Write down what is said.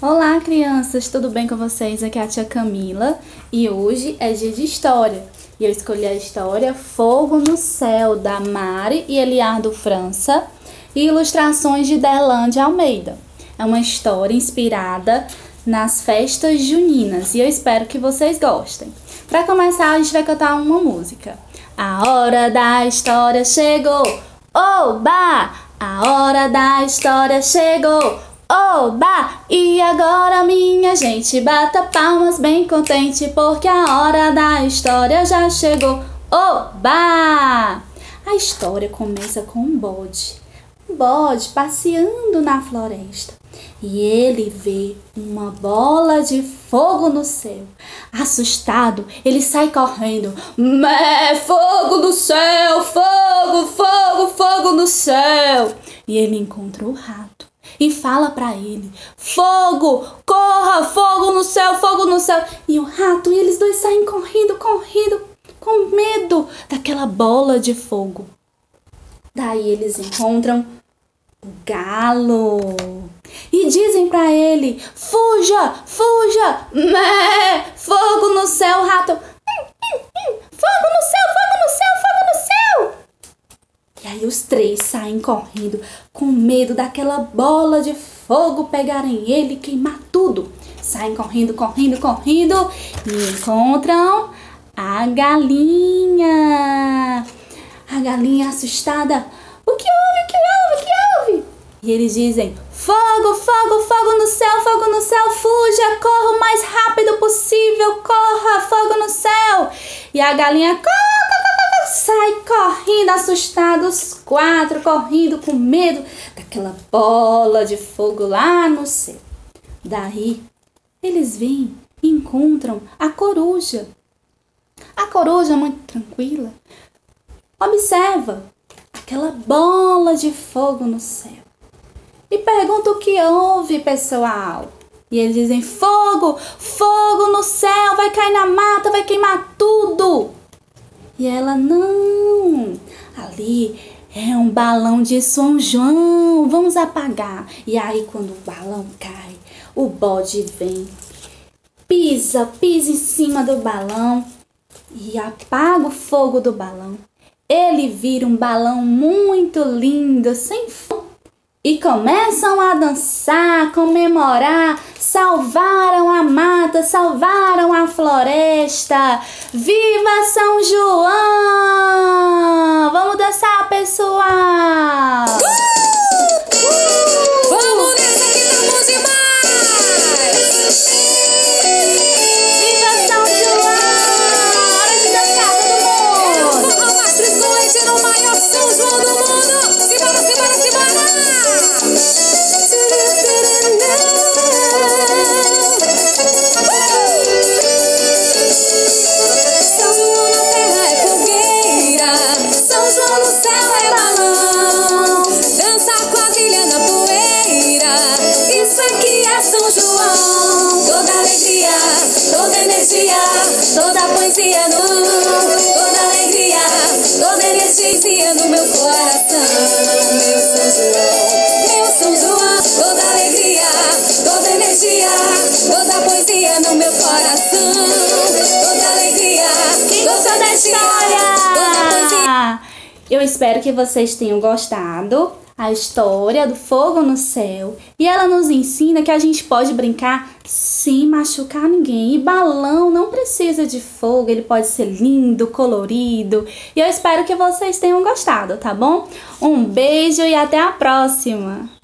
Olá, crianças, tudo bem com vocês? Aqui é a tia Camila e hoje é dia de história. E eu escolhi a história Fogo no Céu, da Mari e Eliardo França e ilustrações de Derlande Almeida. É uma história inspirada nas festas juninas e eu espero que vocês gostem. Para começar, a gente vai cantar uma música. A hora da história chegou, oba! A hora da história chegou, Oba! E agora, minha gente, bata palmas bem contente, porque a hora da história já chegou. Oba! A história começa com um bode. Um bode passeando na floresta. E ele vê uma bola de fogo no céu. Assustado, ele sai correndo. Mé, fogo do céu, fogo, fogo, fogo no céu. E ele encontra o rato e fala para ele: Fogo, corra, fogo no céu, fogo no céu. E o rato e eles dois saem correndo, correndo, com medo daquela bola de fogo. Daí eles encontram o galo e dizem para ele: Fuja, fuja, mé, fogo no céu, rato. Fogo no céu, fogo no céu, fogo no céu. E aí os três correndo, com medo daquela bola de fogo pegarem ele e queimar tudo. Saem correndo, correndo, correndo e encontram a galinha. A galinha assustada. O que houve? O que houve? O que houve? E eles dizem: Fogo, fogo, fogo no céu, fogo no céu, fuja, corra o mais rápido possível, corra, fogo no céu. E a galinha corre correndo, assustados, quatro correndo com medo daquela bola de fogo lá no céu. Daí eles vêm e encontram a coruja. A coruja, muito tranquila, observa aquela bola de fogo no céu e pergunta o que houve, pessoal. E eles dizem: fogo, fogo no céu, vai cair na mata, vai queimar tudo. E ela, não, ali é um balão de São João, vamos apagar. E aí, quando o balão cai, o bode vem, pisa, pisa em cima do balão e apaga o fogo do balão. Ele vira um balão muito lindo, sem fogo e começam a dançar, comemorar, salvaram a salvaram a floresta. Viva São João! Vamos dançar, poesia no toda alegria, toda energia no meu coração. Meu São João, meu São João, toda alegria, toda energia, toda poesia no meu coração. Toda alegria, toda energia, toda poesia. Eu espero que vocês tenham gostado a história do fogo no céu e ela nos ensina que a gente pode brincar sem machucar ninguém. E balão não precisa de fogo, ele pode ser lindo, colorido. E eu espero que vocês tenham gostado, tá bom? Um beijo e até a próxima!